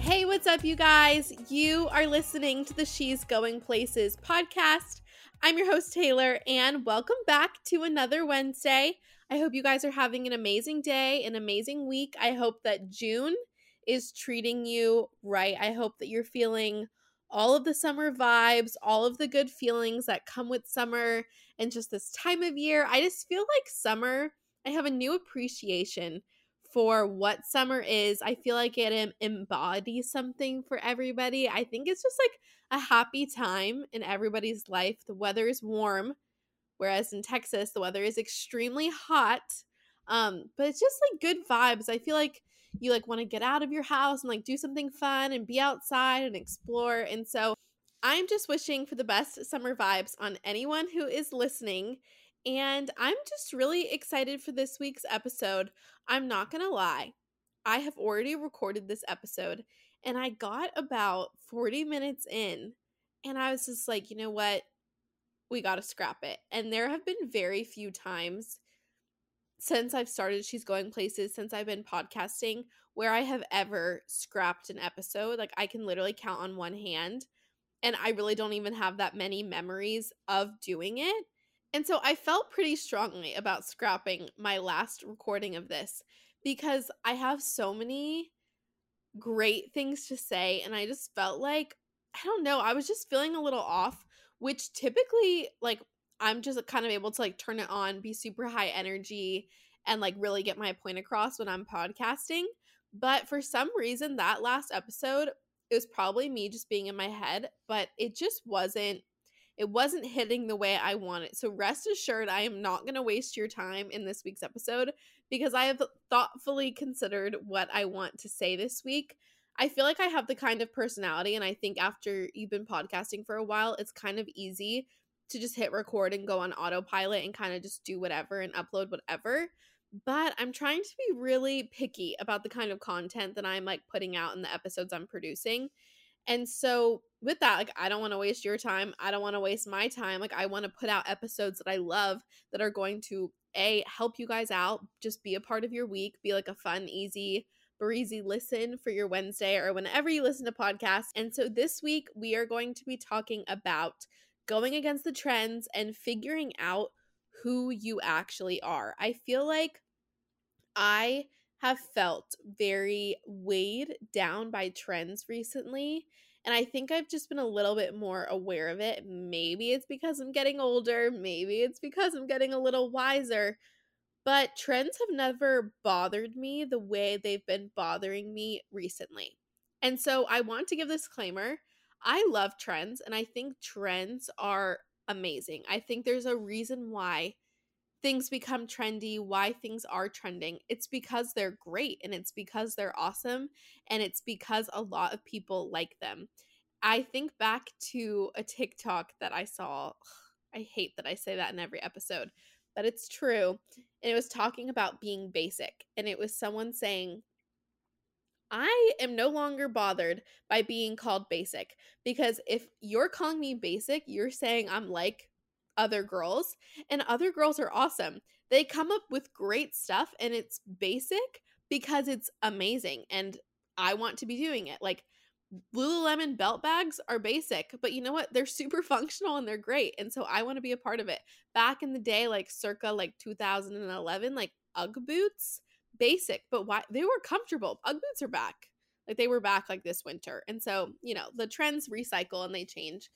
Hey, what's up, you guys? You are listening to the She's Going Places podcast. I'm your host, Taylor, and welcome back to another Wednesday. I hope you guys are having an amazing day, an amazing week. I hope that June is treating you right. I hope that you're feeling all of the summer vibes, all of the good feelings that come with summer and just this time of year. I just feel like summer, I have a new appreciation for what summer is. I feel like it embodies something for everybody. I think it's just like a happy time in everybody's life. The weather is warm, whereas in Texas, the weather is extremely hot. Um, but it's just like good vibes. I feel like you like want to get out of your house and like do something fun and be outside and explore. And so I'm just wishing for the best summer vibes on anyone who is listening. And I'm just really excited for this week's episode. I'm not going to lie, I have already recorded this episode and I got about 40 minutes in and I was just like, you know what? We got to scrap it. And there have been very few times since I've started She's Going Places, since I've been podcasting, where I have ever scrapped an episode. Like I can literally count on one hand. And I really don't even have that many memories of doing it. And so I felt pretty strongly about scrapping my last recording of this because I have so many great things to say. And I just felt like, I don't know, I was just feeling a little off, which typically, like, I'm just kind of able to like turn it on, be super high energy, and like really get my point across when I'm podcasting. But for some reason, that last episode, it was probably me just being in my head, but it just wasn't. It wasn't hitting the way I wanted. So rest assured, I am not going to waste your time in this week's episode because I have thoughtfully considered what I want to say this week. I feel like I have the kind of personality, and I think after you've been podcasting for a while, it's kind of easy to just hit record and go on autopilot and kind of just do whatever and upload whatever. But I'm trying to be really picky about the kind of content that I'm like putting out in the episodes I'm producing. And so, with that, like, I don't want to waste your time. I don't want to waste my time. Like, I want to put out episodes that I love that are going to A, help you guys out, just be a part of your week, be like a fun, easy, breezy listen for your Wednesday or whenever you listen to podcasts. And so, this week, we are going to be talking about going against the trends and figuring out who you actually are. I feel like I have felt very weighed down by trends recently. And I think I've just been a little bit more aware of it. Maybe it's because I'm getting older. Maybe it's because I'm getting a little wiser. But trends have never bothered me the way they've been bothering me recently. And so I want to give this disclaimer I love trends and I think trends are amazing. I think there's a reason why things become trendy, why things are trending. It's because they're great and it's because they're awesome and it's because a lot of people like them. I think back to a TikTok that I saw. I hate that I say that in every episode, but it's true. And it was talking about being basic. And it was someone saying, I am no longer bothered by being called basic because if you're calling me basic, you're saying I'm like other girls, and other girls are awesome. They come up with great stuff and it's basic because it's amazing and I want to be doing it. Like Lululemon belt bags are basic, but you know what? They're super functional and they're great. And so I want to be a part of it. Back in the day, like circa like 2011, like Ugg boots basic, but why they were comfortable. Ugg boots are back. Like they were back like this winter. And so, you know, the trends recycle and they change.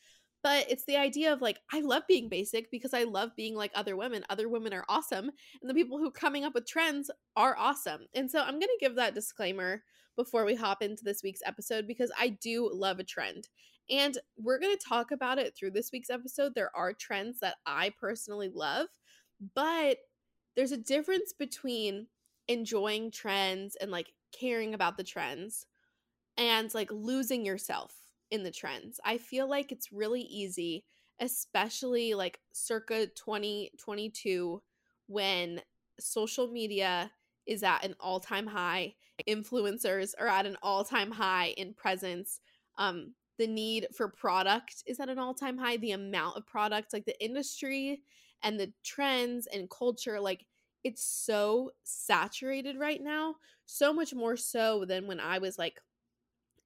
But it's the idea of like, I love being basic because I love being like other women. Other women are awesome. And the people who are coming up with trends are awesome. And so I'm going to give that disclaimer before we hop into this week's episode because I do love a trend. And we're going to talk about it through this week's episode. There are trends that I personally love, but there's a difference between enjoying trends and like caring about the trends and like losing yourself in the trends. I feel like it's really easy, especially like circa 2022 when social media is at an all-time high, influencers are at an all-time high in presence. Um the need for product is at an all-time high the amount of products like the industry and the trends and culture like it's so saturated right now so much more so than when i was like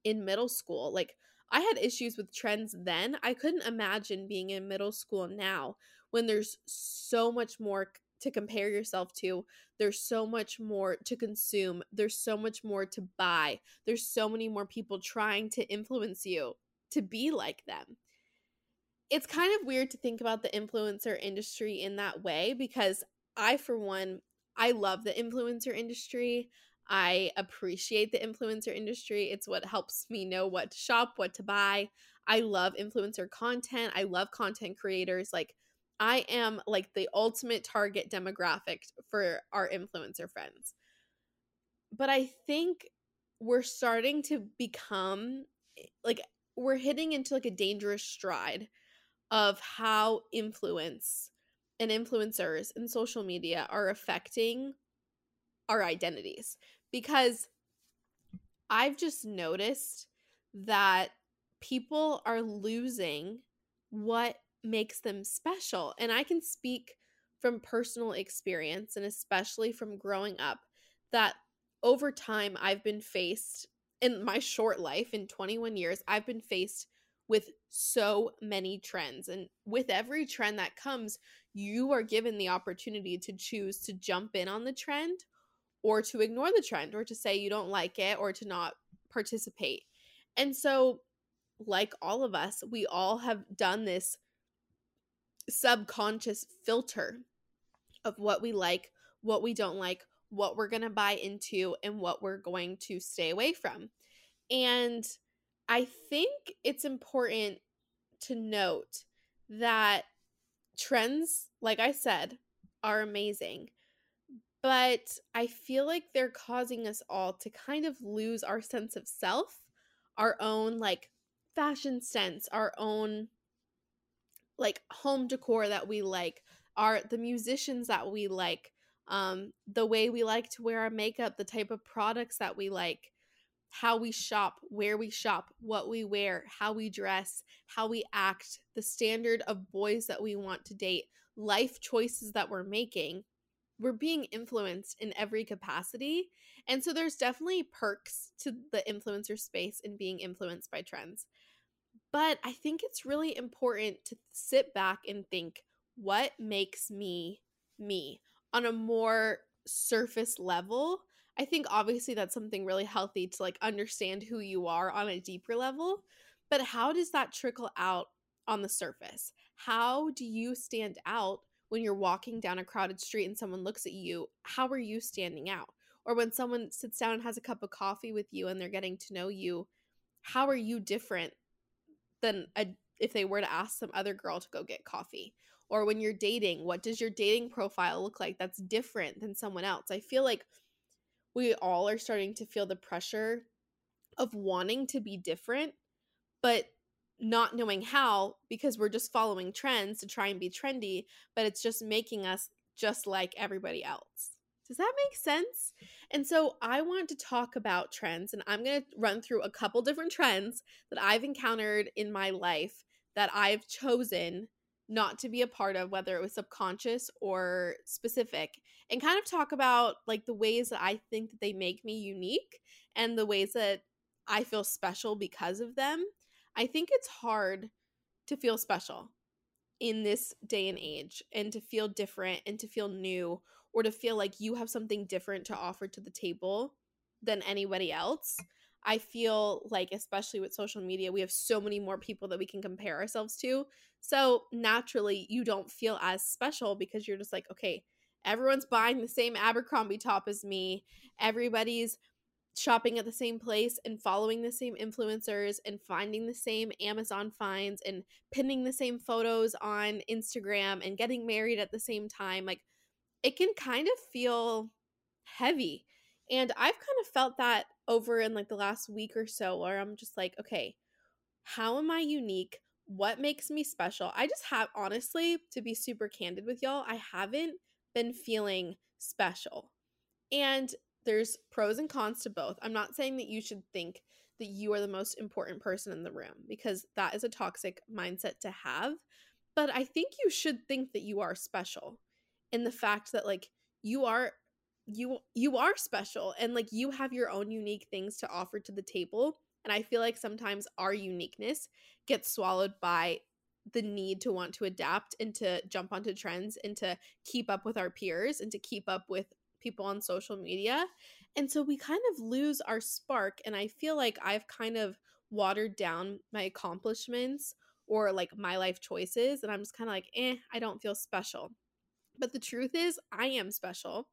in middle school like i had issues with trends then i couldn't imagine being in middle school now when there's so much more to compare yourself to. There's so much more to consume. There's so much more to buy. There's so many more people trying to influence you to be like them. It's kind of weird to think about the influencer industry in that way because I, for one, I love the influencer industry. I appreciate the influencer industry. It's what helps me know what to shop, what to buy. I love influencer content. I love content creators. Like, I am like the ultimate target demographic for our influencer friends. But I think we're starting to become like we're hitting into like a dangerous stride of how influence and influencers and social media are affecting our identities because I've just noticed that people are losing what makes them special. And I can speak from personal experience and especially from growing up that over time I've been faced in my short life in 21 years, I've been faced with so many trends. And with every trend that comes, you are given the opportunity to choose to jump in on the trend or to ignore the trend or to say you don't like it or to not participate. And so, like all of us, we all have done this subconscious filter of what we like, what we don't like, what we're going to buy into, and what we're going to stay away from. And I think it's important to note that trends, like I said, are amazing. But I feel like they're causing us all to kind of lose our sense of self, our own like fashion sense, our own like home decor that we like, are the musicians that we like, um, the way we like to wear our makeup, the type of products that we like, how we shop, where we shop, what we wear, how we dress, how we act, the standard of boys that we want to date, life choices that we're making. We're being influenced in every capacity. And so there's definitely perks to the influencer space and being influenced by trends. But I think it's really important to sit back and think what makes me me on a more surface level. I think obviously that's something really healthy to like understand who you are on a deeper level. But how does that trickle out on the surface? How do you stand out when you're walking down a crowded street and someone looks at you? How are you standing out? Or when someone sits down and has a cup of coffee with you and they're getting to know you, how are you different than a, if they were to ask some other girl to go get coffee or when you're dating what does your dating profile look like that's different than someone else i feel like we all are starting to feel the pressure of wanting to be different but not knowing how because we're just following trends to try and be trendy but it's just making us just like everybody else does that make sense? And so I want to talk about trends, and I'm going to run through a couple different trends that I've encountered in my life that I've chosen not to be a part of, whether it was subconscious or specific, and kind of talk about like the ways that I think that they make me unique and the ways that I feel special because of them. I think it's hard to feel special in this day and age and to feel different and to feel new or to feel like you have something different to offer to the table than anybody else. I feel like, especially with social media, we have so many more people that we can compare ourselves to. So naturally, you don't feel as special because you're just like, okay, everyone's buying the same Abercrombie top as me. Everybody's shopping at the same place and following the same influencers and finding the same Amazon finds and pinning the same photos on Instagram and getting married at the same time. Like, it can kind of feel heavy. And I've kind of felt that over in like the last week or so where I'm just like, okay, how am I unique? What makes me special? I just have, honestly, to be super candid with y'all, I haven't been feeling special. And there's pros and cons to both. I'm not saying that you should think that you are the most important person in the room because that is a toxic mindset to have. But I think you should think that you are special in the fact that like you are you you are special and like you have your own unique things to offer to the table and i feel like sometimes our uniqueness gets swallowed by the need to want to adapt and to jump onto trends and to keep up with our peers and to keep up with people on social media and so we kind of lose our spark and i feel like i've kind of watered down my accomplishments or like my life choices and i'm just kind of like eh i don't feel special. But the truth is i am special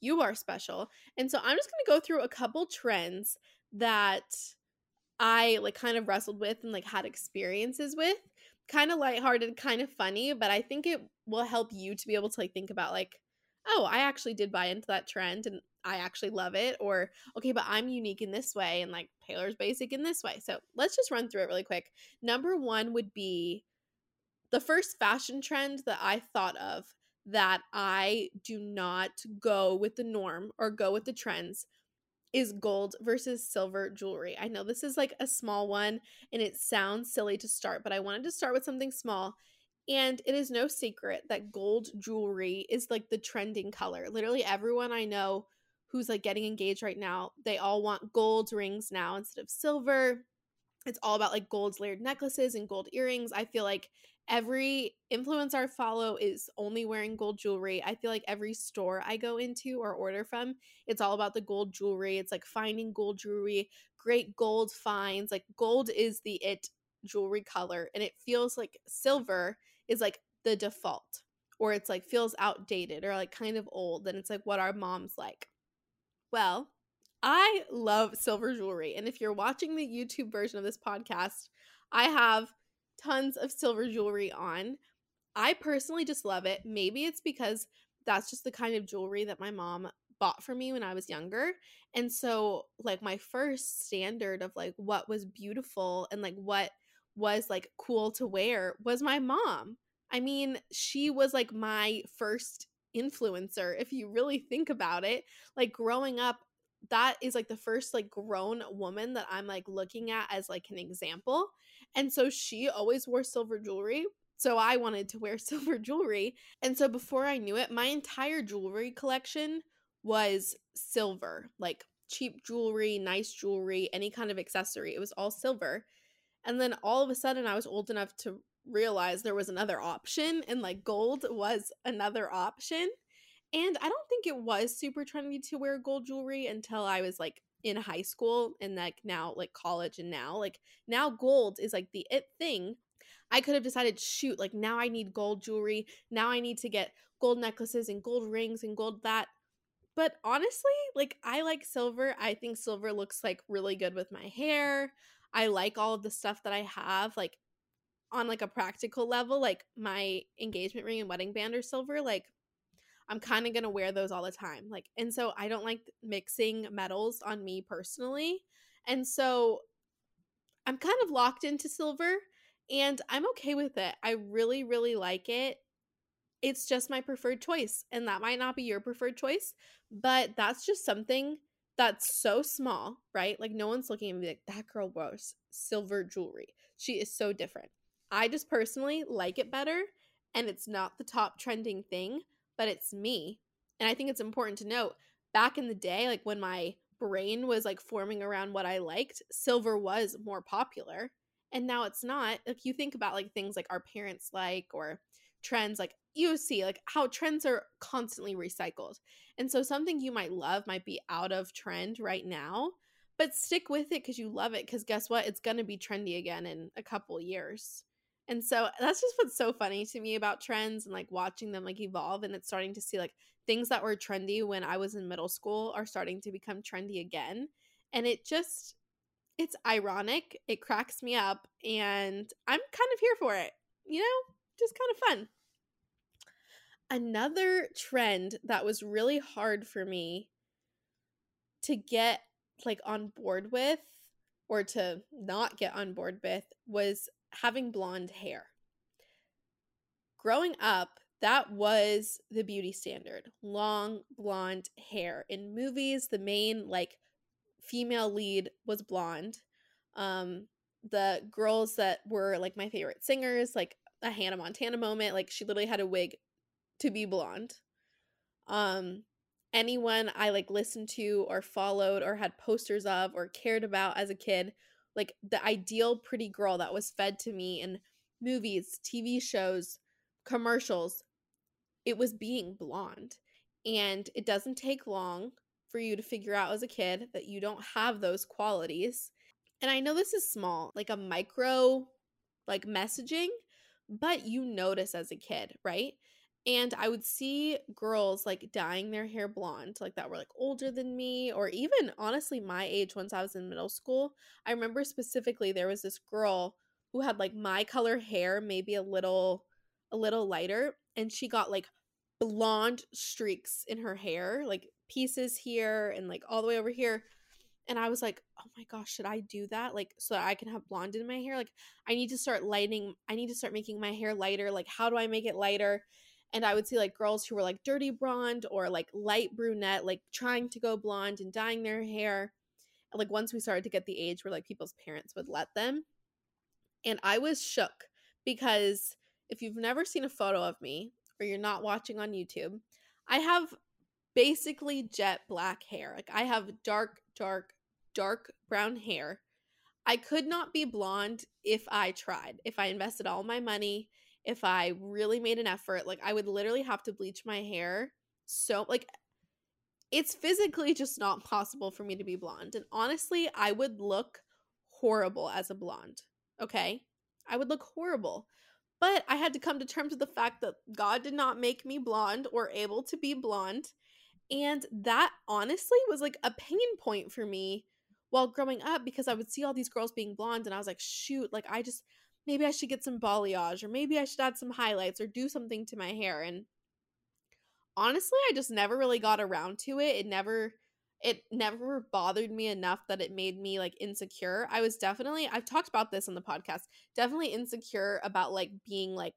you are special. And so I'm just going to go through a couple trends that I like kind of wrestled with and like had experiences with. Kind of lighthearted, kind of funny, but I think it will help you to be able to like think about like, oh, I actually did buy into that trend and I actually love it. Or, okay, but I'm unique in this way and like Taylor's basic in this way. So let's just run through it really quick. Number one would be the first fashion trend that I thought of that I do not go with the norm or go with the trends is gold versus silver jewelry. I know this is like a small one and it sounds silly to start, but I wanted to start with something small. And it is no secret that gold jewelry is like the trending color. Literally everyone I know who's like getting engaged right now, they all want gold rings now instead of silver. It's all about like gold layered necklaces and gold earrings. I feel like every influencer I follow is only wearing gold jewelry. I feel like every store I go into or order from, it's all about the gold jewelry. It's like finding gold jewelry, great gold finds. Like gold is the it jewelry color and it feels like silver is like the default or it's like feels outdated or like kind of old and it's like what our moms like. Well, I love silver jewelry and if you're watching the YouTube version of this podcast, I have tons of silver jewelry on. I personally just love it. Maybe it's because that's just the kind of jewelry that my mom bought for me when I was younger. And so like my first standard of like what was beautiful and like what was like cool to wear was my mom. I mean, she was like my first influencer if you really think about it. Like growing up, that is like the first like grown woman that I'm like looking at as like an example. And so she always wore silver jewelry. So I wanted to wear silver jewelry. And so before I knew it, my entire jewelry collection was silver, like cheap jewelry, nice jewelry, any kind of accessory. It was all silver. And then all of a sudden, I was old enough to realize there was another option, and like gold was another option. And I don't think it was super trendy to wear gold jewelry until I was like in high school and like now like college and now like now gold is like the it thing. I could have decided shoot like now i need gold jewelry. Now i need to get gold necklaces and gold rings and gold that. But honestly like i like silver. I think silver looks like really good with my hair. I like all of the stuff that i have like on like a practical level like my engagement ring and wedding band are silver like I'm kind of going to wear those all the time. Like, and so I don't like mixing metals on me personally. And so I'm kind of locked into silver and I'm okay with it. I really, really like it. It's just my preferred choice. And that might not be your preferred choice, but that's just something that's so small, right? Like, no one's looking at me like, that girl wears silver jewelry. She is so different. I just personally like it better, and it's not the top trending thing, but it's me. And I think it's important to note back in the day, like when my brain was like forming around what I liked, silver was more popular. And now it's not. Like you think about like things like our parents like or trends like you see like how trends are constantly recycled. And so something you might love might be out of trend right now, but stick with it cuz you love it cuz guess what? It's going to be trendy again in a couple years. And so that's just what's so funny to me about trends and like watching them like evolve and it's starting to see like things that were trendy when I was in middle school are starting to become trendy again. And it just it's ironic. It cracks me up and I'm kind of here for it. You know, just kind of fun. Another trend that was really hard for me to get like on board with or to not get on board with was having blonde hair. Growing up, that was the beauty standard long blonde hair. In movies, the main like female lead was blonde. Um, the girls that were like my favorite singers, like a Hannah Montana moment, like she literally had a wig to be blonde. Um, anyone I like listened to or followed or had posters of or cared about as a kid, like the ideal pretty girl that was fed to me in movies, TV shows, commercials, it was being blonde. And it doesn't take long for you to figure out as a kid that you don't have those qualities. And I know this is small, like a micro like messaging, but you notice as a kid, right? And I would see girls like dyeing their hair blonde, like that were like older than me, or even honestly my age once I was in middle school. I remember specifically there was this girl who had like my color hair, maybe a little a little lighter, and she got like blonde streaks in her hair, like pieces here and like all the way over here. And I was like, oh my gosh, should I do that? Like, so that I can have blonde in my hair? Like, I need to start lighting, I need to start making my hair lighter. Like, how do I make it lighter? And I would see like girls who were like dirty blonde or like light brunette, like trying to go blonde and dyeing their hair. Like, once we started to get the age where like people's parents would let them. And I was shook because if you've never seen a photo of me, or you're not watching on YouTube, I have basically jet black hair. Like I have dark, dark, dark brown hair. I could not be blonde if I tried. If I invested all my money, if I really made an effort, like I would literally have to bleach my hair. So like it's physically just not possible for me to be blonde. And honestly, I would look horrible as a blonde. Okay? I would look horrible. But I had to come to terms with the fact that God did not make me blonde or able to be blonde. And that honestly was like a pain point for me while growing up because I would see all these girls being blonde and I was like, shoot, like I just maybe I should get some balayage or maybe I should add some highlights or do something to my hair. And honestly, I just never really got around to it. It never it never bothered me enough that it made me like insecure. I was definitely I've talked about this on the podcast. Definitely insecure about like being like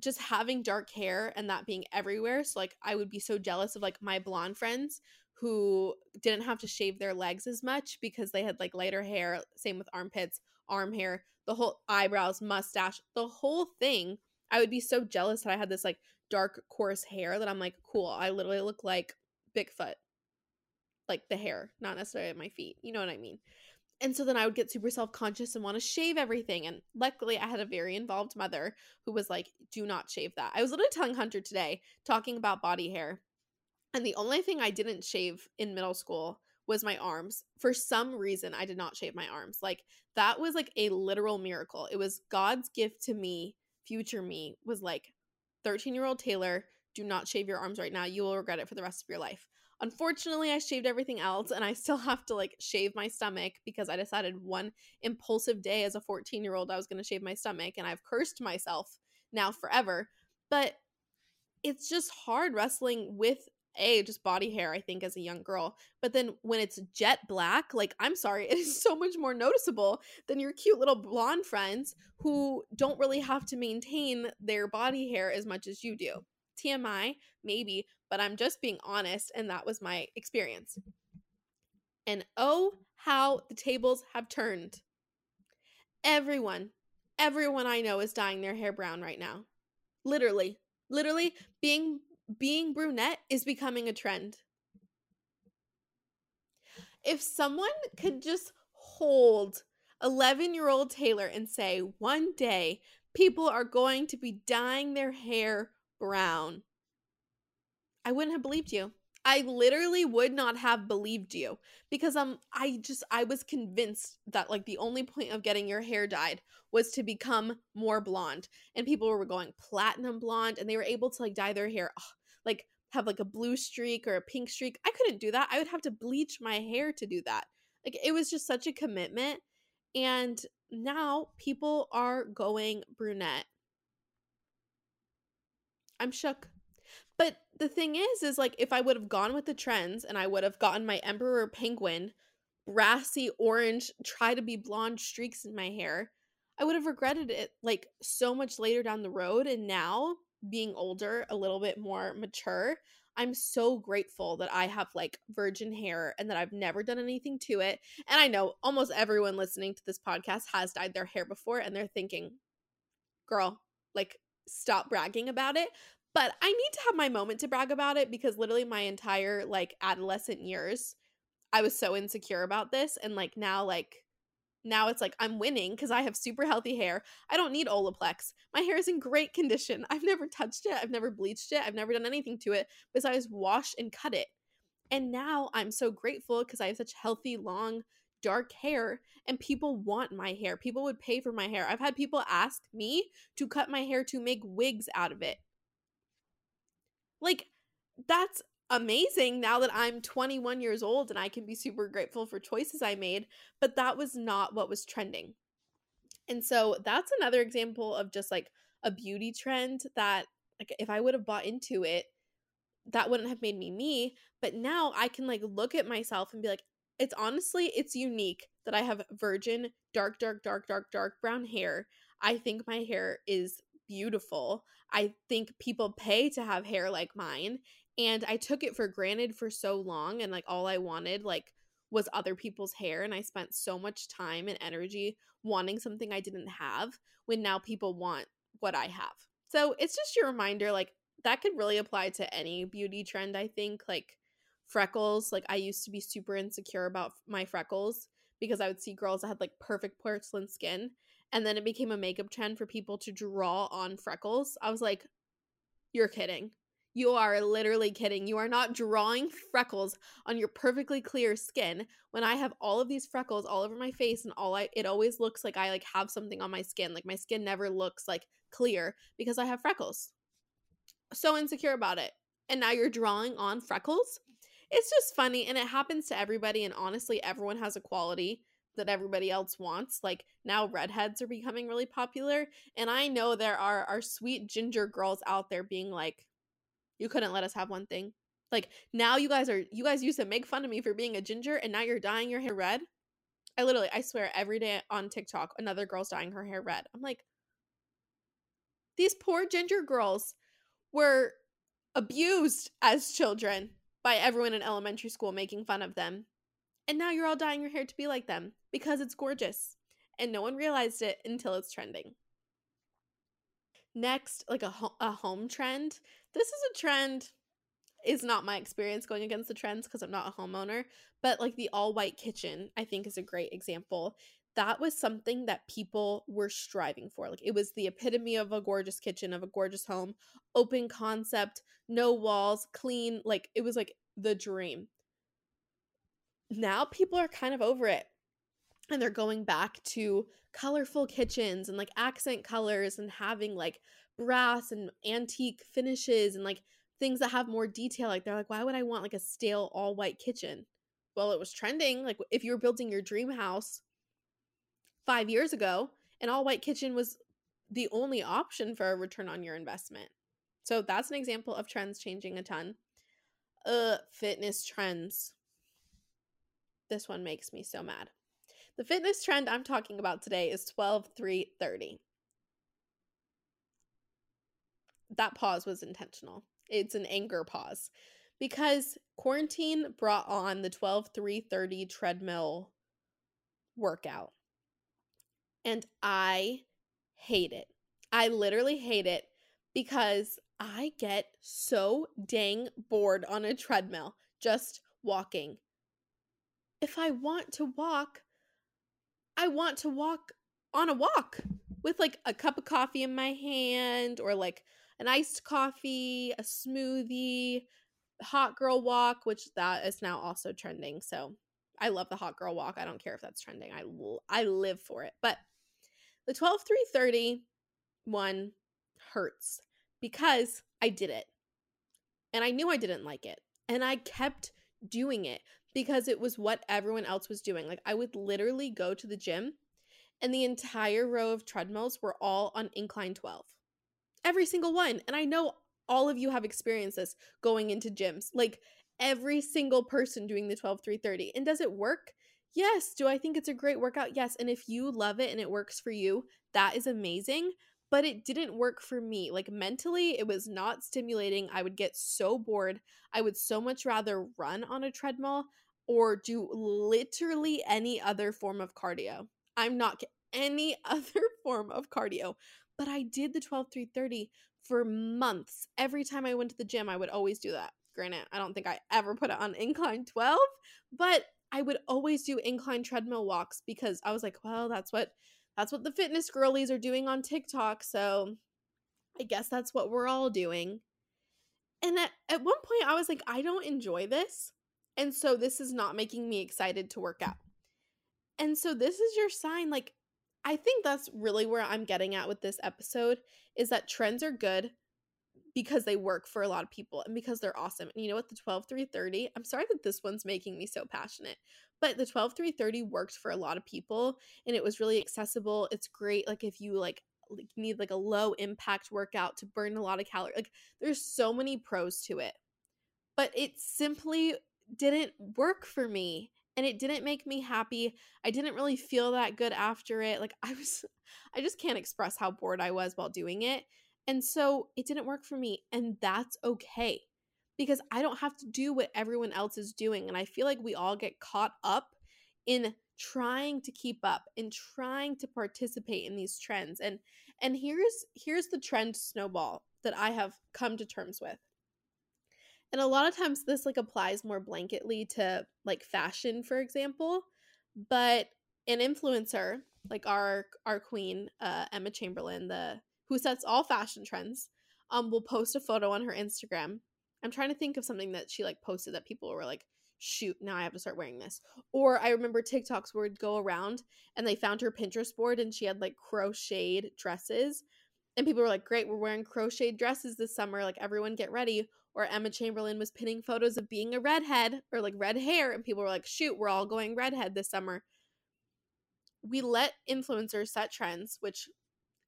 just having dark hair and that being everywhere. So like I would be so jealous of like my blonde friends who didn't have to shave their legs as much because they had like lighter hair, same with armpits, arm hair, the whole eyebrows, mustache, the whole thing. I would be so jealous that I had this like dark coarse hair that I'm like, cool, I literally look like Bigfoot like the hair, not necessarily my feet. You know what I mean? And so then I would get super self conscious and want to shave everything. And luckily, I had a very involved mother who was like, do not shave that. I was literally telling Hunter today, talking about body hair. And the only thing I didn't shave in middle school was my arms. For some reason, I did not shave my arms. Like, that was like a literal miracle. It was God's gift to me, future me, was like, 13 year old Taylor, do not shave your arms right now. You will regret it for the rest of your life. Unfortunately, I shaved everything else and I still have to like shave my stomach because I decided one impulsive day as a 14 year old I was going to shave my stomach and I've cursed myself now forever. But it's just hard wrestling with a just body hair i think as a young girl but then when it's jet black like i'm sorry it is so much more noticeable than your cute little blonde friends who don't really have to maintain their body hair as much as you do TMI, maybe, but I'm just being honest, and that was my experience. And oh, how the tables have turned. Everyone, everyone I know is dyeing their hair brown right now. Literally, literally being being brunette is becoming a trend. If someone could just hold 11 year old Taylor and say, one day people are going to be dyeing their hair brown. I wouldn't have believed you. I literally would not have believed you because um I just I was convinced that like the only point of getting your hair dyed was to become more blonde and people were going platinum blonde and they were able to like dye their hair like have like a blue streak or a pink streak. I couldn't do that. I would have to bleach my hair to do that. Like it was just such a commitment and now people are going brunette I'm shook. But the thing is, is like if I would have gone with the trends and I would have gotten my Emperor Penguin, brassy orange, try to be blonde streaks in my hair, I would have regretted it like so much later down the road. And now, being older, a little bit more mature, I'm so grateful that I have like virgin hair and that I've never done anything to it. And I know almost everyone listening to this podcast has dyed their hair before and they're thinking, girl, like stop bragging about it. But I need to have my moment to brag about it because literally my entire like adolescent years, I was so insecure about this. And like now, like, now it's like I'm winning because I have super healthy hair. I don't need Olaplex. My hair is in great condition. I've never touched it. I've never bleached it. I've never done anything to it besides wash and cut it. And now I'm so grateful because I have such healthy, long, dark hair and people want my hair. People would pay for my hair. I've had people ask me to cut my hair to make wigs out of it. Like, that's amazing now that I'm 21 years old and I can be super grateful for choices I made, but that was not what was trending. And so that's another example of just like a beauty trend that like if I would have bought into it, that wouldn't have made me me, but now I can like look at myself and be like it's honestly it's unique that I have virgin dark dark dark dark dark brown hair. I think my hair is beautiful. I think people pay to have hair like mine and I took it for granted for so long and like all I wanted like was other people's hair and I spent so much time and energy wanting something I didn't have when now people want what I have. So it's just your reminder like that could really apply to any beauty trend I think like freckles like I used to be super insecure about my freckles because I would see girls that had like perfect porcelain skin and then it became a makeup trend for people to draw on freckles. I was like you're kidding. You are literally kidding. You are not drawing freckles on your perfectly clear skin when I have all of these freckles all over my face and all I it always looks like I like have something on my skin. Like my skin never looks like clear because I have freckles. So insecure about it. And now you're drawing on freckles? It's just funny and it happens to everybody and honestly everyone has a quality that everybody else wants. Like now redheads are becoming really popular and I know there are our sweet ginger girls out there being like you couldn't let us have one thing. Like now you guys are you guys used to make fun of me for being a ginger and now you're dyeing your hair red. I literally I swear every day on TikTok another girl's dyeing her hair red. I'm like these poor ginger girls were abused as children by everyone in elementary school making fun of them. And now you're all dyeing your hair to be like them because it's gorgeous. And no one realized it until it's trending. Next, like a, ho- a home trend. This is a trend is not my experience going against the trends because I'm not a homeowner, but like the all white kitchen, I think is a great example. That was something that people were striving for. Like it was the epitome of a gorgeous kitchen, of a gorgeous home, open concept, no walls, clean. Like it was like the dream. Now people are kind of over it and they're going back to colorful kitchens and like accent colors and having like brass and antique finishes and like things that have more detail like they're like why would i want like a stale all white kitchen? Well it was trending like if you were building your dream house 5 years ago an all white kitchen was the only option for a return on your investment. So that's an example of trends changing a ton. Uh fitness trends. This one makes me so mad the fitness trend I'm talking about today is 12 3 30. That pause was intentional. It's an anger pause because quarantine brought on the 12 3 30 treadmill workout. And I hate it. I literally hate it because I get so dang bored on a treadmill just walking. If I want to walk, I want to walk on a walk with like a cup of coffee in my hand or like an iced coffee, a smoothie, hot girl walk, which that is now also trending. So I love the hot girl walk. I don't care if that's trending. I I live for it. But the 12 330 one hurts because I did it. And I knew I didn't like it. And I kept doing it because it was what everyone else was doing. Like I would literally go to the gym and the entire row of treadmills were all on incline 12. Every single one. And I know all of you have experienced this going into gyms. Like every single person doing the 12 330. And does it work? Yes. Do I think it's a great workout? Yes. And if you love it and it works for you, that is amazing. But it didn't work for me. Like mentally, it was not stimulating. I would get so bored. I would so much rather run on a treadmill or do literally any other form of cardio. I'm not any other form of cardio, but I did the 12 330 for months. Every time I went to the gym, I would always do that. Granted, I don't think I ever put it on incline 12, but I would always do incline treadmill walks because I was like, well, that's what that's what the fitness girlies are doing on TikTok, so I guess that's what we're all doing. And at, at one point I was like, I don't enjoy this. And so this is not making me excited to work out. And so this is your sign like I think that's really where I'm getting at with this episode is that trends are good because they work for a lot of people and because they're awesome. And you know what? The 12 330, I'm sorry that this one's making me so passionate, but the 12 330 worked for a lot of people and it was really accessible. It's great. Like if you like need like a low impact workout to burn a lot of calories, like there's so many pros to it. But it simply didn't work for me and it didn't make me happy. I didn't really feel that good after it. Like I was I just can't express how bored I was while doing it. And so it didn't work for me and that's okay. Because I don't have to do what everyone else is doing and I feel like we all get caught up in trying to keep up and trying to participate in these trends. And and here's here's the trend snowball that I have come to terms with and a lot of times this like applies more blanketly to like fashion for example but an influencer like our our queen uh, emma chamberlain the who sets all fashion trends um will post a photo on her instagram i'm trying to think of something that she like posted that people were like shoot now i have to start wearing this or i remember tiktoks would go around and they found her pinterest board and she had like crocheted dresses and people were like great we're wearing crocheted dresses this summer like everyone get ready or Emma Chamberlain was pinning photos of being a redhead or like red hair, and people were like, shoot, we're all going redhead this summer. We let influencers set trends, which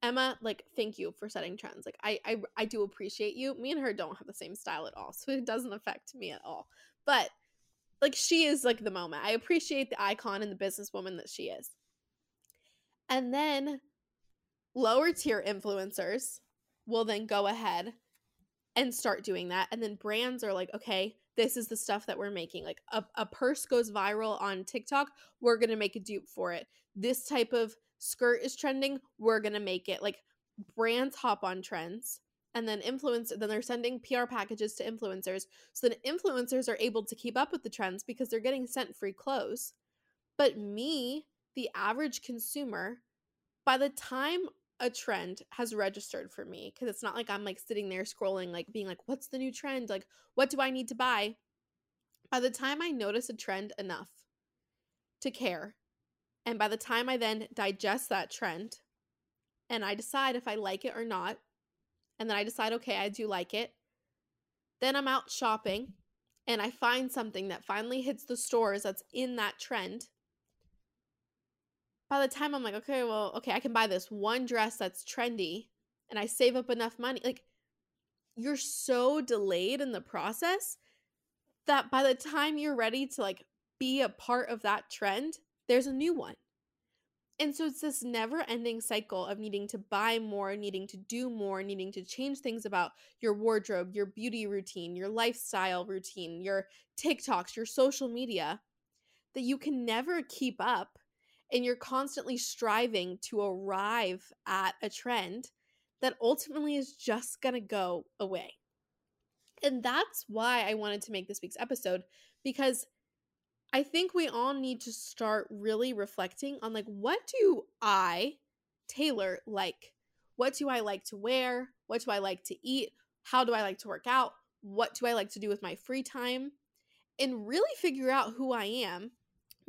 Emma, like, thank you for setting trends. Like, I, I, I do appreciate you. Me and her don't have the same style at all, so it doesn't affect me at all. But like, she is like the moment. I appreciate the icon and the businesswoman that she is. And then lower tier influencers will then go ahead and start doing that. And then brands are like, okay, this is the stuff that we're making. Like a, a purse goes viral on TikTok, we're gonna make a dupe for it. This type of skirt is trending, we're gonna make it. Like brands hop on trends and then influence then they're sending PR packages to influencers. So then influencers are able to keep up with the trends because they're getting sent free clothes. But me, the average consumer, by the time a trend has registered for me because it's not like I'm like sitting there scrolling, like being like, what's the new trend? Like, what do I need to buy? By the time I notice a trend enough to care, and by the time I then digest that trend and I decide if I like it or not, and then I decide, okay, I do like it, then I'm out shopping and I find something that finally hits the stores that's in that trend by the time I'm like, okay, well, okay, I can buy this one dress that's trendy and I save up enough money. Like, you're so delayed in the process that by the time you're ready to like be a part of that trend, there's a new one. And so it's this never ending cycle of needing to buy more, needing to do more, needing to change things about your wardrobe, your beauty routine, your lifestyle routine, your TikToks, your social media that you can never keep up and you're constantly striving to arrive at a trend that ultimately is just going to go away. And that's why I wanted to make this week's episode because I think we all need to start really reflecting on like what do I Taylor like? What do I like to wear? What do I like to eat? How do I like to work out? What do I like to do with my free time? And really figure out who I am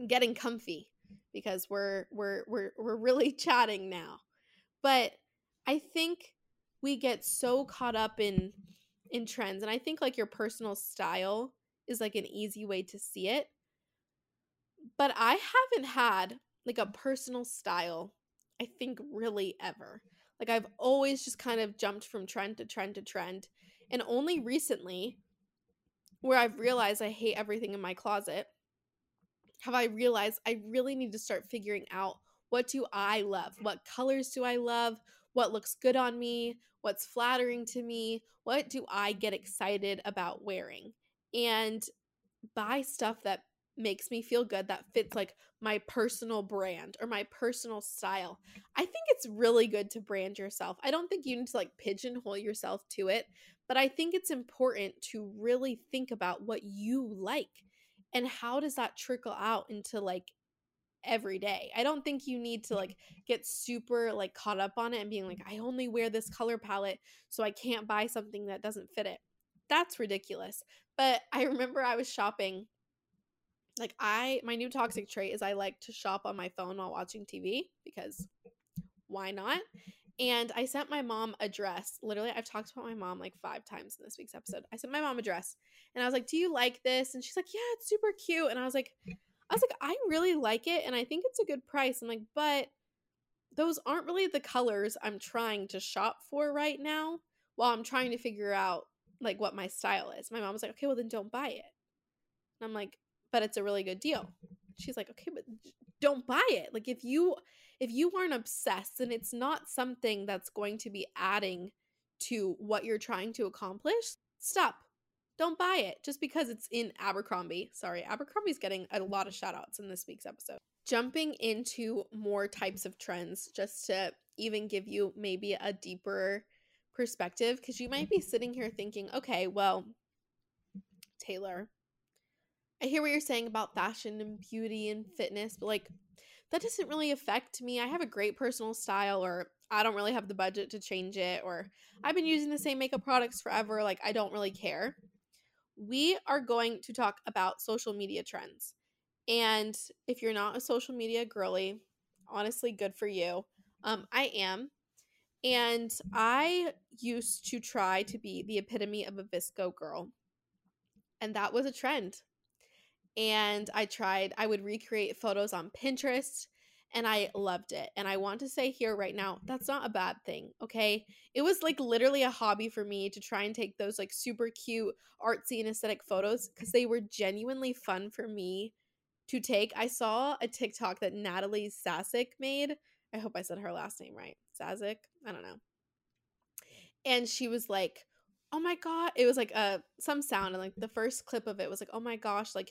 getting comfy because we're we're we're we're really chatting now. But I think we get so caught up in in trends and I think like your personal style is like an easy way to see it. But I haven't had like a personal style I think really ever. Like I've always just kind of jumped from trend to trend to trend and only recently where I've realized I hate everything in my closet have I realized I really need to start figuring out what do I love? What colors do I love? what looks good on me, what's flattering to me, what do I get excited about wearing, and buy stuff that makes me feel good that fits like my personal brand or my personal style. I think it's really good to brand yourself. I don't think you need to like pigeonhole yourself to it, but I think it's important to really think about what you like and how does that trickle out into like every day. I don't think you need to like get super like caught up on it and being like I only wear this color palette so I can't buy something that doesn't fit it. That's ridiculous. But I remember I was shopping like I my new toxic trait is I like to shop on my phone while watching TV because why not? And I sent my mom a dress. Literally, I've talked about my mom like five times in this week's episode. I sent my mom a dress and I was like, Do you like this? And she's like, Yeah, it's super cute. And I was like, I was like, I really like it and I think it's a good price. I'm like, but those aren't really the colors I'm trying to shop for right now while I'm trying to figure out like what my style is. My mom was like, Okay, well then don't buy it. And I'm like, but it's a really good deal. She's like, okay, but don't buy it. Like if you if you aren't obsessed and it's not something that's going to be adding to what you're trying to accomplish, stop. Don't buy it just because it's in Abercrombie. Sorry, Abercrombie's getting a lot of shout outs in this week's episode. Jumping into more types of trends just to even give you maybe a deeper perspective because you might be sitting here thinking, okay, well, Taylor, I hear what you're saying about fashion and beauty and fitness, but like that doesn't really affect me. I have a great personal style or I don't really have the budget to change it or I've been using the same makeup products forever, like I don't really care. We are going to talk about social media trends. And if you're not a social media girly, honestly good for you. Um I am. And I used to try to be the epitome of a VSCO girl. And that was a trend and I tried, I would recreate photos on Pinterest and I loved it. And I want to say here right now, that's not a bad thing, okay? It was like literally a hobby for me to try and take those like super cute, artsy, and aesthetic photos because they were genuinely fun for me to take. I saw a TikTok that Natalie Sasic made. I hope I said her last name right. Sasic? I don't know. And she was like, oh my god it was like uh some sound and like the first clip of it was like oh my gosh like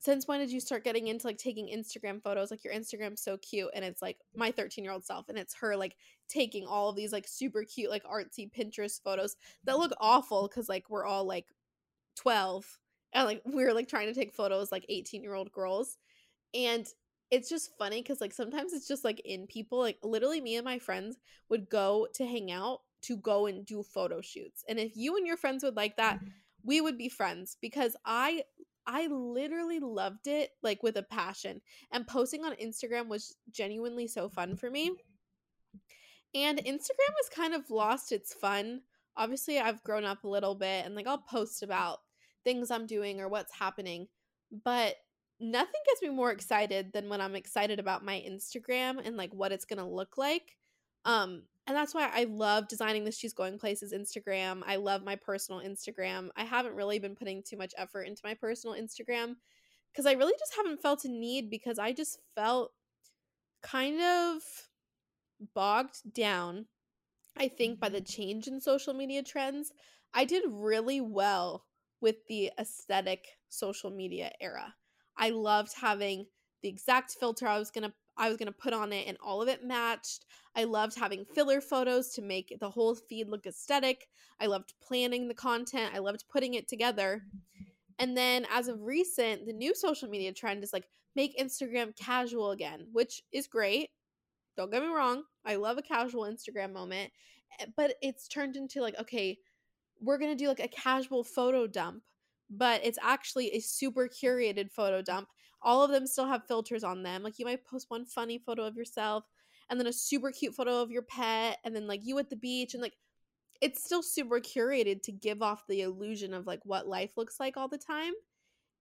since when did you start getting into like taking Instagram photos? Like your Instagram's so cute and it's like my 13 year old self and it's her like taking all of these like super cute like artsy Pinterest photos that look awful because like we're all like 12 and like we're like trying to take photos like 18 year old girls and it's just funny because like sometimes it's just like in people like literally me and my friends would go to hang out to go and do photo shoots and if you and your friends would like that mm-hmm. we would be friends because I I literally loved it like with a passion. And posting on Instagram was genuinely so fun for me. And Instagram has kind of lost its fun. Obviously, I've grown up a little bit and like I'll post about things I'm doing or what's happening, but nothing gets me more excited than when I'm excited about my Instagram and like what it's going to look like. Um and that's why I love designing the She's Going Places Instagram. I love my personal Instagram. I haven't really been putting too much effort into my personal Instagram because I really just haven't felt a need because I just felt kind of bogged down, I think, by the change in social media trends. I did really well with the aesthetic social media era. I loved having the exact filter I was going to I was going to put on it and all of it matched. I loved having filler photos to make the whole feed look aesthetic. I loved planning the content. I loved putting it together. And then as of recent, the new social media trend is like make Instagram casual again, which is great. Don't get me wrong. I love a casual Instagram moment, eh, but it's turned into like, okay, we're going to do like a casual photo dump, but it's actually a super curated photo dump all of them still have filters on them. Like you might post one funny photo of yourself and then a super cute photo of your pet and then like you at the beach and like it's still super curated to give off the illusion of like what life looks like all the time.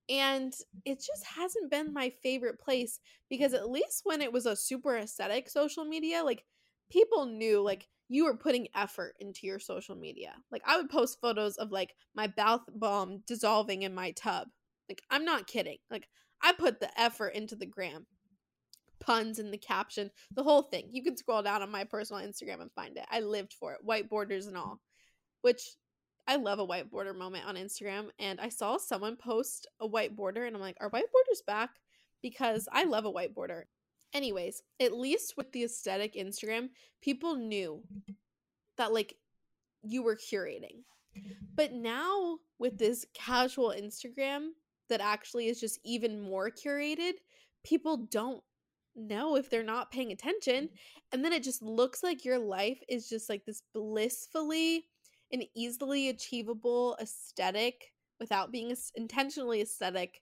And it just hasn't been my favorite place because at least when it was a super aesthetic social media, like people knew like you were putting effort into your social media. Like I would post photos of like my bath bomb dissolving in my tub. Like I'm not kidding. Like I put the effort into the gram. puns in the caption, the whole thing. You can scroll down on my personal Instagram and find it. I lived for it, white borders and all, which I love a white border moment on Instagram. And I saw someone post a white border, and I'm like, are white borders back? Because I love a white border. Anyways, at least with the aesthetic Instagram, people knew that like you were curating. But now with this casual Instagram that actually is just even more curated, people don't know if they're not paying attention. Mm-hmm. And then it just looks like your life is just like this blissfully and easily achievable aesthetic without being intentionally aesthetic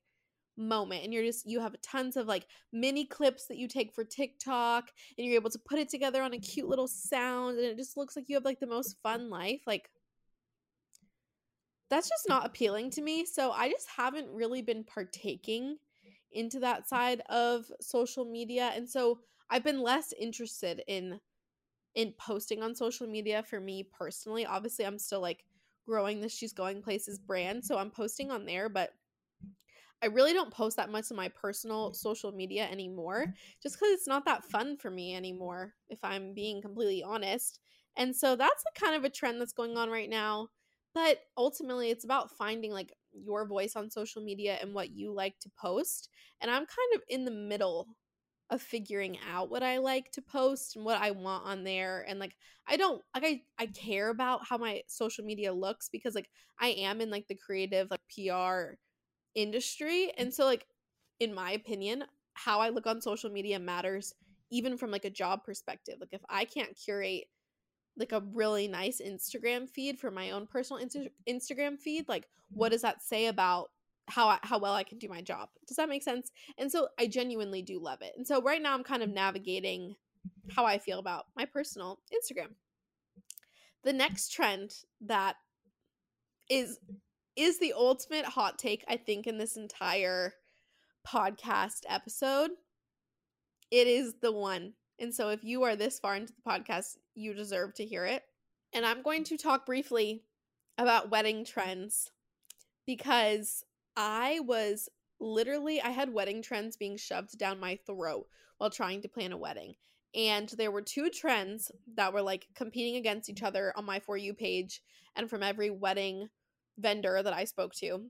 moment and you're just you have tons of like mini clips that you take for TikTok and you're able to put it together on a cute little sound and it just looks like you have like the most fun life like that's just not appealing to me so I just haven't really been partaking into that side of social media and so I've been less interested in in posting on social media for me personally obviously I'm still like growing this she's going places brand so I'm posting on there but I really don't post that much on my personal social media anymore just because it's not that fun for me anymore, if I'm being completely honest. And so that's the kind of a trend that's going on right now. But ultimately, it's about finding like your voice on social media and what you like to post. And I'm kind of in the middle of figuring out what I like to post and what I want on there and like I don't like I I care about how my social media looks because like I am in like the creative like PR industry and so like in my opinion how i look on social media matters even from like a job perspective like if i can't curate like a really nice instagram feed for my own personal Insta- instagram feed like what does that say about how I, how well i can do my job does that make sense and so i genuinely do love it and so right now i'm kind of navigating how i feel about my personal instagram the next trend that is is the ultimate hot take, I think, in this entire podcast episode. It is the one. And so, if you are this far into the podcast, you deserve to hear it. And I'm going to talk briefly about wedding trends because I was literally, I had wedding trends being shoved down my throat while trying to plan a wedding. And there were two trends that were like competing against each other on my For You page and from every wedding vendor that I spoke to.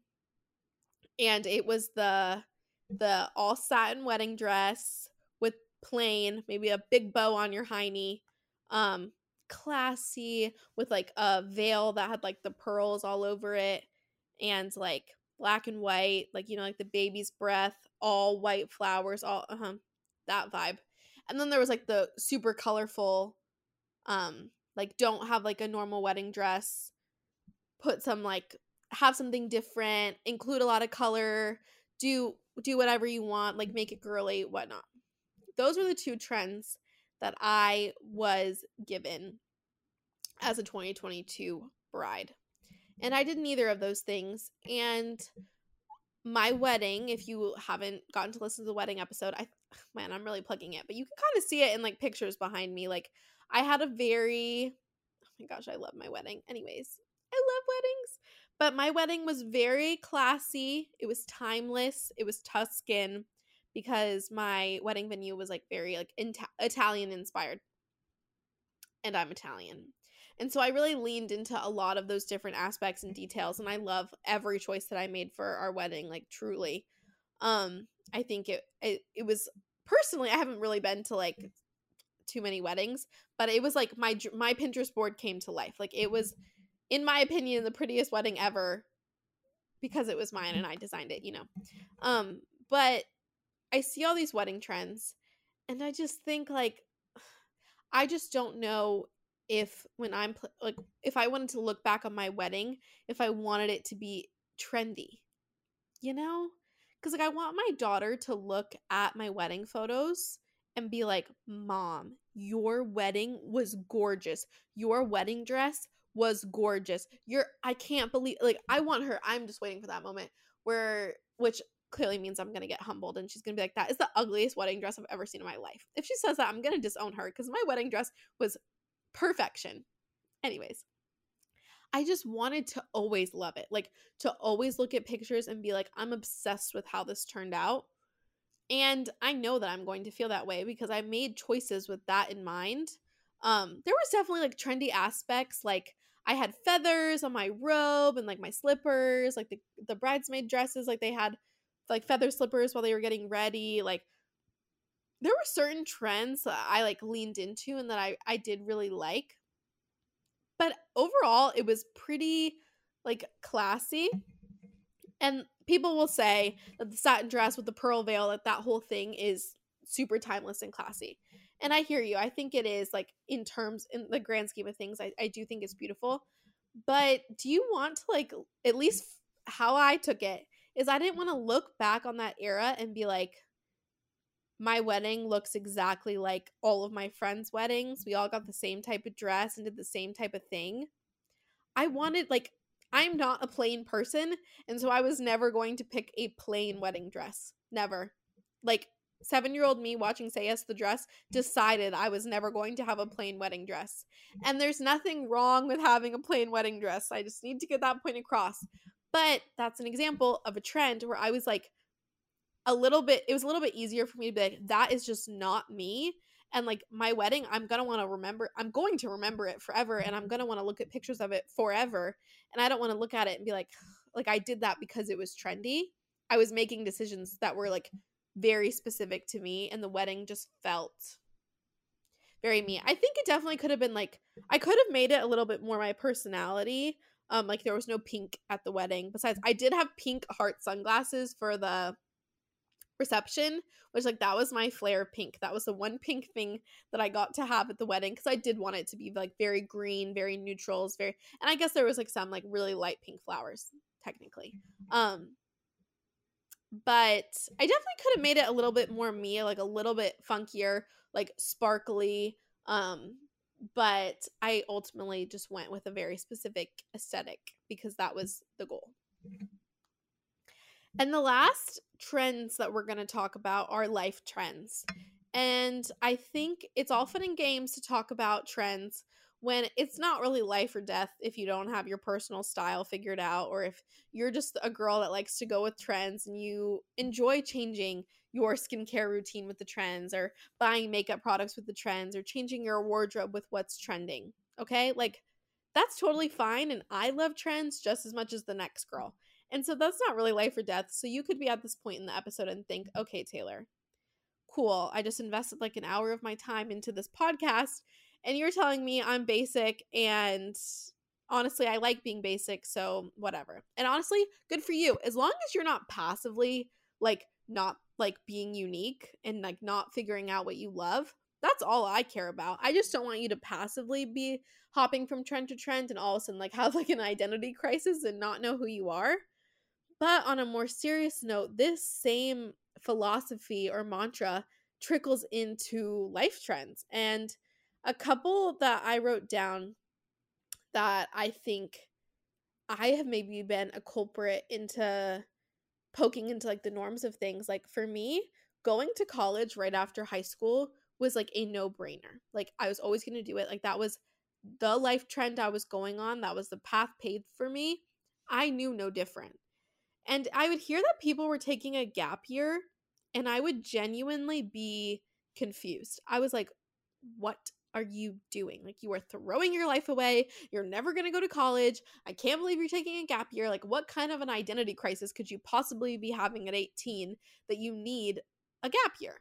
And it was the the all satin wedding dress with plain, maybe a big bow on your hiney. Um classy with like a veil that had like the pearls all over it and like black and white, like you know like the baby's breath, all white flowers, all uh-huh, that vibe. And then there was like the super colorful um like don't have like a normal wedding dress put some like have something different, include a lot of color, do do whatever you want, like make it girly, whatnot. Those were the two trends that I was given as a 2022 bride. And I did neither of those things. And my wedding, if you haven't gotten to listen to the wedding episode, I man, I'm really plugging it, but you can kind of see it in like pictures behind me. Like I had a very oh my gosh, I love my wedding. Anyways, I love weddings. But my wedding was very classy. It was timeless. It was Tuscan because my wedding venue was like very like Italian inspired. And I'm Italian. And so I really leaned into a lot of those different aspects and details and I love every choice that I made for our wedding like truly. Um I think it it, it was personally I haven't really been to like too many weddings, but it was like my my Pinterest board came to life. Like it was in my opinion, the prettiest wedding ever because it was mine and I designed it, you know. Um, but I see all these wedding trends and I just think like I just don't know if when I'm pl- like if I wanted to look back on my wedding, if I wanted it to be trendy. You know? Cuz like I want my daughter to look at my wedding photos and be like, "Mom, your wedding was gorgeous. Your wedding dress was gorgeous. You're I can't believe like I want her. I'm just waiting for that moment where which clearly means I'm gonna get humbled and she's gonna be like, That is the ugliest wedding dress I've ever seen in my life. If she says that, I'm gonna disown her because my wedding dress was perfection. Anyways, I just wanted to always love it. Like to always look at pictures and be like, I'm obsessed with how this turned out. And I know that I'm going to feel that way because I made choices with that in mind. Um, there was definitely like trendy aspects, like I had feathers on my robe and like my slippers, like the the bridesmaid dresses, like they had like feather slippers while they were getting ready. Like there were certain trends that I like leaned into and that I I did really like. But overall, it was pretty like classy. And people will say that the satin dress with the pearl veil, that that whole thing is super timeless and classy. And I hear you. I think it is like in terms in the grand scheme of things, I, I do think it's beautiful. But do you want to like at least how I took it is I didn't want to look back on that era and be like, my wedding looks exactly like all of my friends' weddings. We all got the same type of dress and did the same type of thing. I wanted like I'm not a plain person, and so I was never going to pick a plain wedding dress. Never. Like seven year old me watching Say Yes the Dress decided I was never going to have a plain wedding dress. And there's nothing wrong with having a plain wedding dress. I just need to get that point across. But that's an example of a trend where I was like, a little bit it was a little bit easier for me to be like that is just not me and like my wedding i'm gonna want to remember i'm going to remember it forever and i'm mm-hmm. gonna want to look at pictures of it forever and i don't want to look at it and be like like i did that because it was trendy. I was making decisions that were like very specific to me and the wedding just felt very me. I think it definitely could have been like i could have made it a little bit more my personality um like there was no pink at the wedding. Besides i did have pink heart sunglasses for the reception which like that was my flair pink. That was the one pink thing that i got to have at the wedding because i did want it to be like very green very neutrals very and i guess there was like some like really light pink flowers technically. Um but i definitely could have made it a little bit more me like a little bit funkier like sparkly um but i ultimately just went with a very specific aesthetic because that was the goal and the last trends that we're going to talk about are life trends. And I think it's all fun and games to talk about trends when it's not really life or death if you don't have your personal style figured out or if you're just a girl that likes to go with trends and you enjoy changing your skincare routine with the trends or buying makeup products with the trends or changing your wardrobe with what's trending. Okay? Like that's totally fine and I love trends just as much as the next girl. And so that's not really life or death. So you could be at this point in the episode and think, okay, Taylor, cool. I just invested like an hour of my time into this podcast, and you're telling me I'm basic and honestly, I like being basic, so whatever. And honestly, good for you. As long as you're not passively like not like being unique and like not figuring out what you love, that's all I care about. I just don't want you to passively be hopping from trend to trend and all of a sudden like have like an identity crisis and not know who you are. But on a more serious note, this same philosophy or mantra trickles into life trends. And a couple that I wrote down that I think I have maybe been a culprit into poking into like the norms of things. Like for me, going to college right after high school was like a no brainer. Like I was always going to do it. Like that was the life trend I was going on. That was the path paved for me. I knew no different. And I would hear that people were taking a gap year, and I would genuinely be confused. I was like, what are you doing? Like, you are throwing your life away. You're never going to go to college. I can't believe you're taking a gap year. Like, what kind of an identity crisis could you possibly be having at 18 that you need a gap year?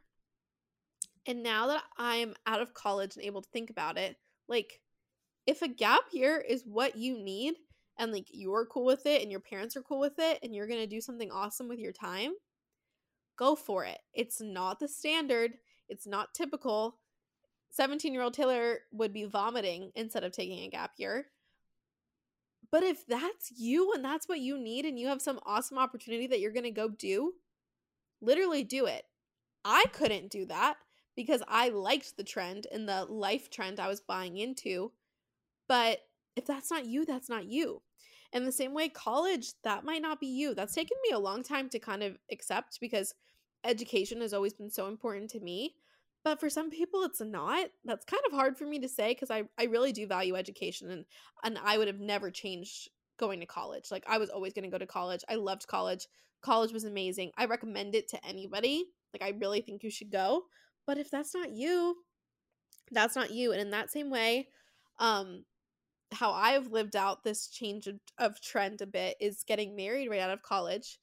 And now that I'm out of college and able to think about it, like, if a gap year is what you need, and like you're cool with it and your parents are cool with it and you're going to do something awesome with your time, go for it. It's not the standard, it's not typical. 17 year old Taylor would be vomiting instead of taking a gap year. But if that's you and that's what you need and you have some awesome opportunity that you're going to go do, literally do it. I couldn't do that because I liked the trend and the life trend I was buying into. But if that's not you, that's not you. And the same way, college, that might not be you. That's taken me a long time to kind of accept because education has always been so important to me. But for some people, it's not. That's kind of hard for me to say because I, I really do value education and, and I would have never changed going to college. Like, I was always going to go to college. I loved college. College was amazing. I recommend it to anybody. Like, I really think you should go. But if that's not you, that's not you. And in that same way, um, how I've lived out this change of, of trend a bit is getting married right out of college.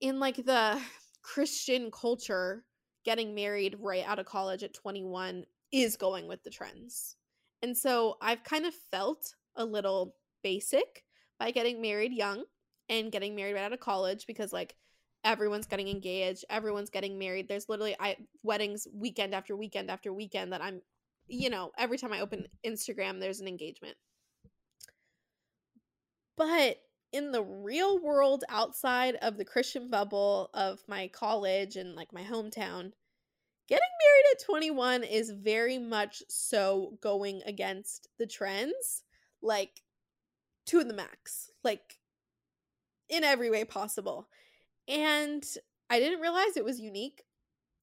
In like the Christian culture, getting married right out of college at 21 is going with the trends. And so I've kind of felt a little basic by getting married young and getting married right out of college because like everyone's getting engaged, everyone's getting married. There's literally I weddings weekend after weekend after weekend that I'm you know, every time I open Instagram there's an engagement. But in the real world outside of the Christian bubble of my college and like my hometown, getting married at 21 is very much so going against the trends, like to the max, like in every way possible. And I didn't realize it was unique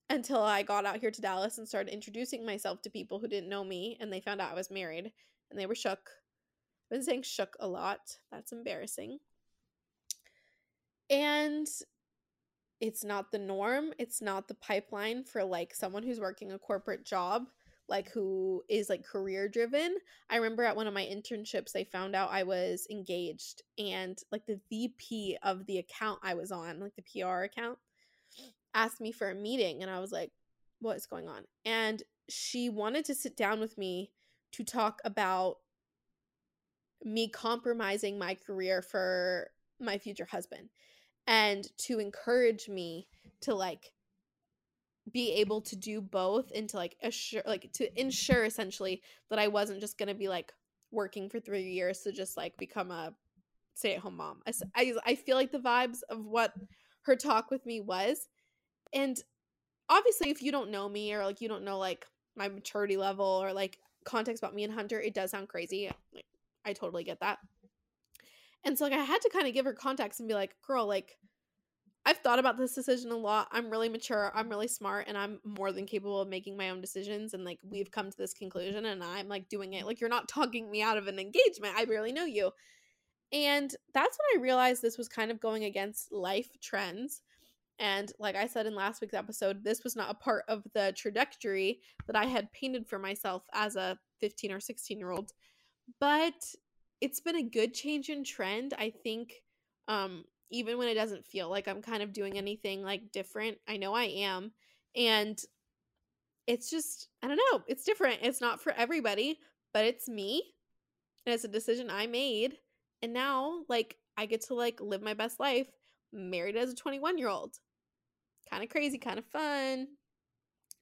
until I got out here to Dallas and started introducing myself to people who didn't know me and they found out I was married and they were shook. I've been saying shook a lot. That's embarrassing. And it's not the norm. It's not the pipeline for like someone who's working a corporate job, like who is like career driven. I remember at one of my internships, they found out I was engaged, and like the VP of the account I was on, like the PR account, asked me for a meeting, and I was like, what is going on? And she wanted to sit down with me to talk about me compromising my career for my future husband and to encourage me to like be able to do both and to like assure like to ensure essentially that I wasn't just going to be like working for 3 years to just like become a stay-at-home mom. I, I I feel like the vibes of what her talk with me was and obviously if you don't know me or like you don't know like my maturity level or like context about me and Hunter, it does sound crazy. Like I totally get that. And so like I had to kind of give her context and be like, "Girl, like I've thought about this decision a lot. I'm really mature, I'm really smart, and I'm more than capable of making my own decisions and like we've come to this conclusion and I'm like doing it. Like you're not talking me out of an engagement. I barely know you." And that's when I realized this was kind of going against life trends. And like I said in last week's episode, this was not a part of the trajectory that I had painted for myself as a 15 or 16 year old. But it's been a good change in trend. I think um even when it doesn't feel like I'm kind of doing anything like different, I know I am. And it's just I don't know, it's different. It's not for everybody, but it's me. And it's a decision I made. And now like I get to like live my best life married as a 21 year old. Kind of crazy, kind of fun.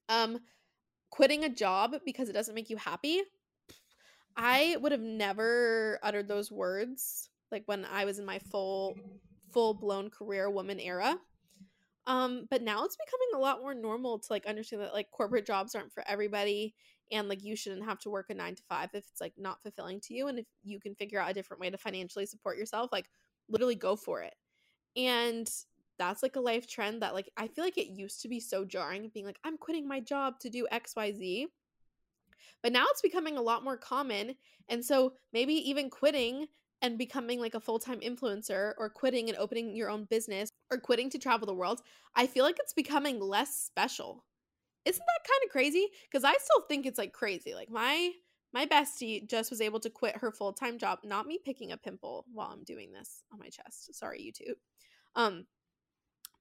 Um quitting a job because it doesn't make you happy I would have never uttered those words like when I was in my full full blown career woman era. Um, but now it's becoming a lot more normal to like understand that like corporate jobs aren't for everybody and like you shouldn't have to work a 9 to 5 if it's like not fulfilling to you and if you can figure out a different way to financially support yourself, like literally go for it. And that's like a life trend that like I feel like it used to be so jarring being like I'm quitting my job to do XYZ but now it's becoming a lot more common. And so maybe even quitting and becoming like a full time influencer or quitting and opening your own business or quitting to travel the world, I feel like it's becoming less special. Isn't that kind of crazy? Because I still think it's like crazy. Like my my bestie just was able to quit her full time job, not me picking a pimple while I'm doing this on my chest. Sorry, YouTube. Um,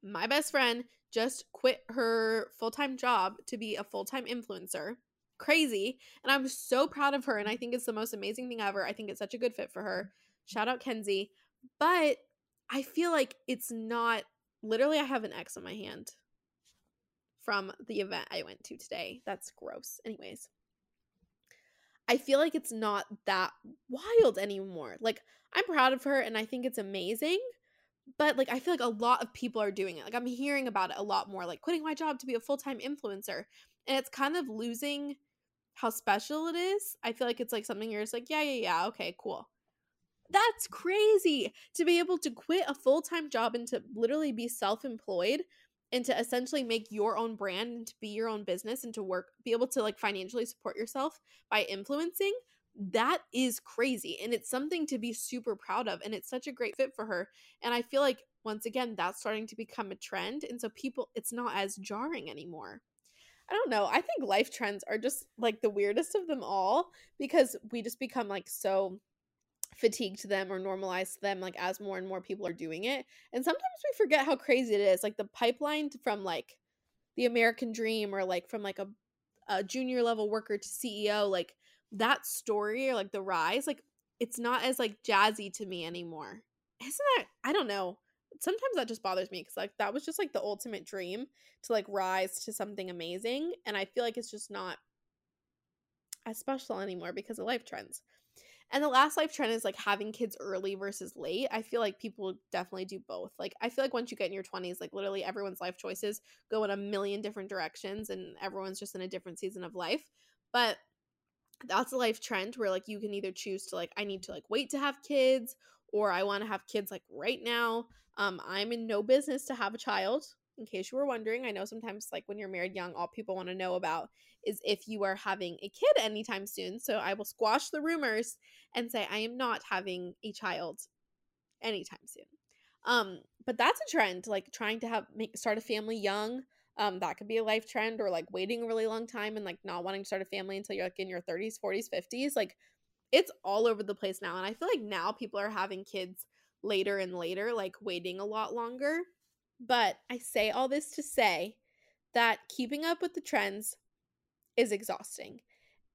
my best friend just quit her full time job to be a full time influencer crazy. And I'm so proud of her. And I think it's the most amazing thing ever. I think it's such a good fit for her. Shout out Kenzie. But I feel like it's not literally, I have an X on my hand from the event I went to today. That's gross. Anyways, I feel like it's not that wild anymore. Like, I'm proud of her and I think it's amazing. But like I feel like a lot of people are doing it. Like I'm hearing about it a lot more, like quitting my job to be a full-time influencer. And it's kind of losing how special it is, I feel like it's like something you're just like, yeah, yeah, yeah, okay, cool. That's crazy to be able to quit a full time job and to literally be self employed and to essentially make your own brand and to be your own business and to work, be able to like financially support yourself by influencing. that is crazy and it's something to be super proud of and it's such a great fit for her and i feel like once again that's starting to become a trend and so people it's not as jarring anymore i don't know i think life trends are just like the weirdest of them all because we just become like so fatigued to them or normalized to them like as more and more people are doing it and sometimes we forget how crazy it is like the pipeline from like the american dream or like from like a, a junior level worker to ceo like that story or like the rise like it's not as like jazzy to me anymore. Isn't that i don't know sometimes that just bothers me because like that was just like the ultimate dream to like rise to something amazing and i feel like it's just not as special anymore because of life trends and the last life trend is like having kids early versus late. I feel like people definitely do both. Like I feel like once you get in your 20s, like literally everyone's life choices go in a million different directions and everyone's just in a different season of life. But that's a life trend where like you can either choose to like I need to like wait to have kids or I want to have kids like right now. Um I'm in no business to have a child. In case you were wondering, I know sometimes like when you're married young, all people want to know about is if you are having a kid anytime soon. So I will squash the rumors and say I am not having a child anytime soon. Um but that's a trend like trying to have make start a family young um, that could be a life trend or like waiting a really long time and like not wanting to start a family until you're like in your 30s, 40s, 50s. Like it's all over the place now. And I feel like now people are having kids later and later, like waiting a lot longer. But I say all this to say that keeping up with the trends is exhausting.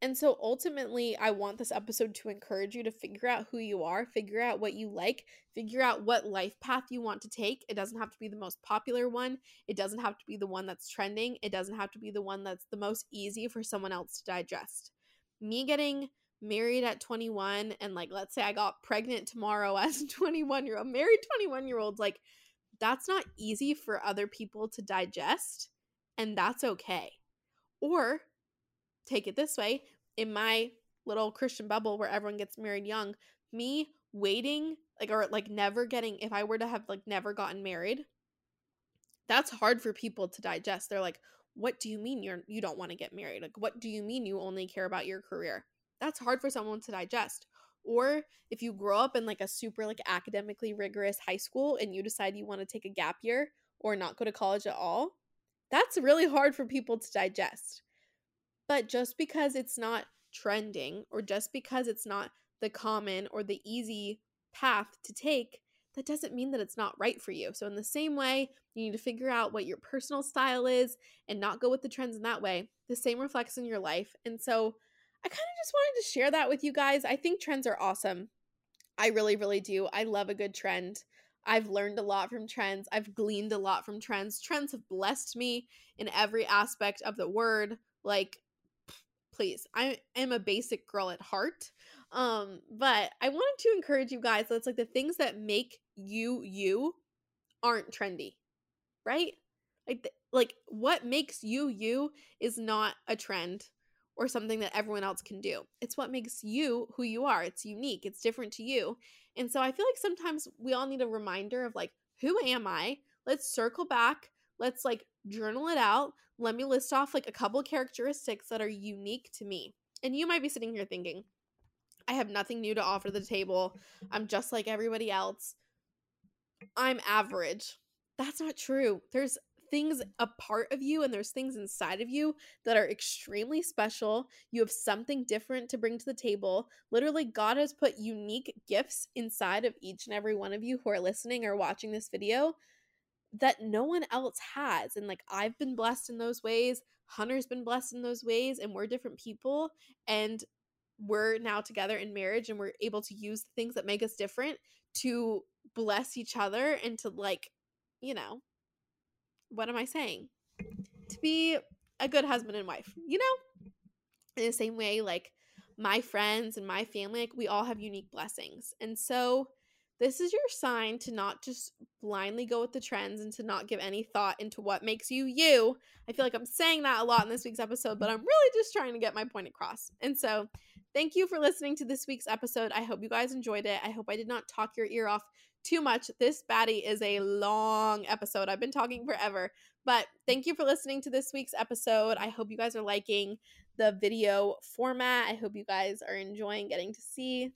And so ultimately, I want this episode to encourage you to figure out who you are, figure out what you like, figure out what life path you want to take. It doesn't have to be the most popular one, it doesn't have to be the one that's trending, it doesn't have to be the one that's the most easy for someone else to digest. Me getting married at 21 and like let's say I got pregnant tomorrow as a 21 year old married 21 year old like that's not easy for other people to digest and that's okay. Or take it this way in my little Christian bubble where everyone gets married young, me waiting like or like never getting if I were to have like never gotten married, that's hard for people to digest. They're like, "What do you mean you're you don't want to get married? Like what do you mean you only care about your career?" That's hard for someone to digest. Or if you grow up in like a super like academically rigorous high school and you decide you want to take a gap year or not go to college at all, that's really hard for people to digest. But just because it's not trending or just because it's not the common or the easy path to take, that doesn't mean that it's not right for you. So, in the same way, you need to figure out what your personal style is and not go with the trends in that way. The same reflects in your life. And so, I kind of just wanted to share that with you guys. I think trends are awesome. I really, really do. I love a good trend. I've learned a lot from trends. I've gleaned a lot from trends. Trends have blessed me in every aspect of the word. Like, please. I am a basic girl at heart. Um, but I wanted to encourage you guys that's like the things that make you you aren't trendy. Right? Like like what makes you you is not a trend or something that everyone else can do. It's what makes you who you are. It's unique. It's different to you. And so I feel like sometimes we all need a reminder of like who am I? Let's circle back. Let's like journal it out let me list off like a couple characteristics that are unique to me. And you might be sitting here thinking, I have nothing new to offer the table. I'm just like everybody else. I'm average. That's not true. There's things a part of you and there's things inside of you that are extremely special. You have something different to bring to the table. Literally, God has put unique gifts inside of each and every one of you who are listening or watching this video that no one else has. And like I've been blessed in those ways, Hunter's been blessed in those ways, and we're different people. And we're now together in marriage and we're able to use the things that make us different to bless each other and to like, you know, what am I saying? To be a good husband and wife, you know? In the same way, like my friends and my family, like we all have unique blessings. And so this is your sign to not just blindly go with the trends and to not give any thought into what makes you you. I feel like I'm saying that a lot in this week's episode, but I'm really just trying to get my point across. And so, thank you for listening to this week's episode. I hope you guys enjoyed it. I hope I did not talk your ear off too much. This baddie is a long episode. I've been talking forever, but thank you for listening to this week's episode. I hope you guys are liking the video format. I hope you guys are enjoying getting to see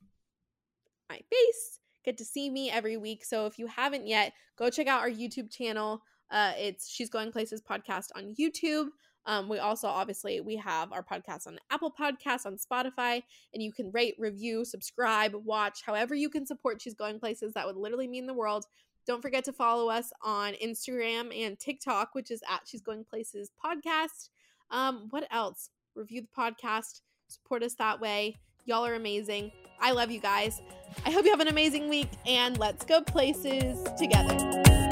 my face, get to see me every week. So if you haven't yet, go check out our YouTube channel. Uh, it's She's Going Places podcast on YouTube. Um, we also obviously we have our podcast on Apple Podcasts, on Spotify, and you can rate, review, subscribe, watch, however you can support She's Going Places. That would literally mean the world. Don't forget to follow us on Instagram and TikTok, which is at She's Going Places podcast. Um, what else? Review the podcast, support us that way. Y'all are amazing. I love you guys. I hope you have an amazing week and let's go places together.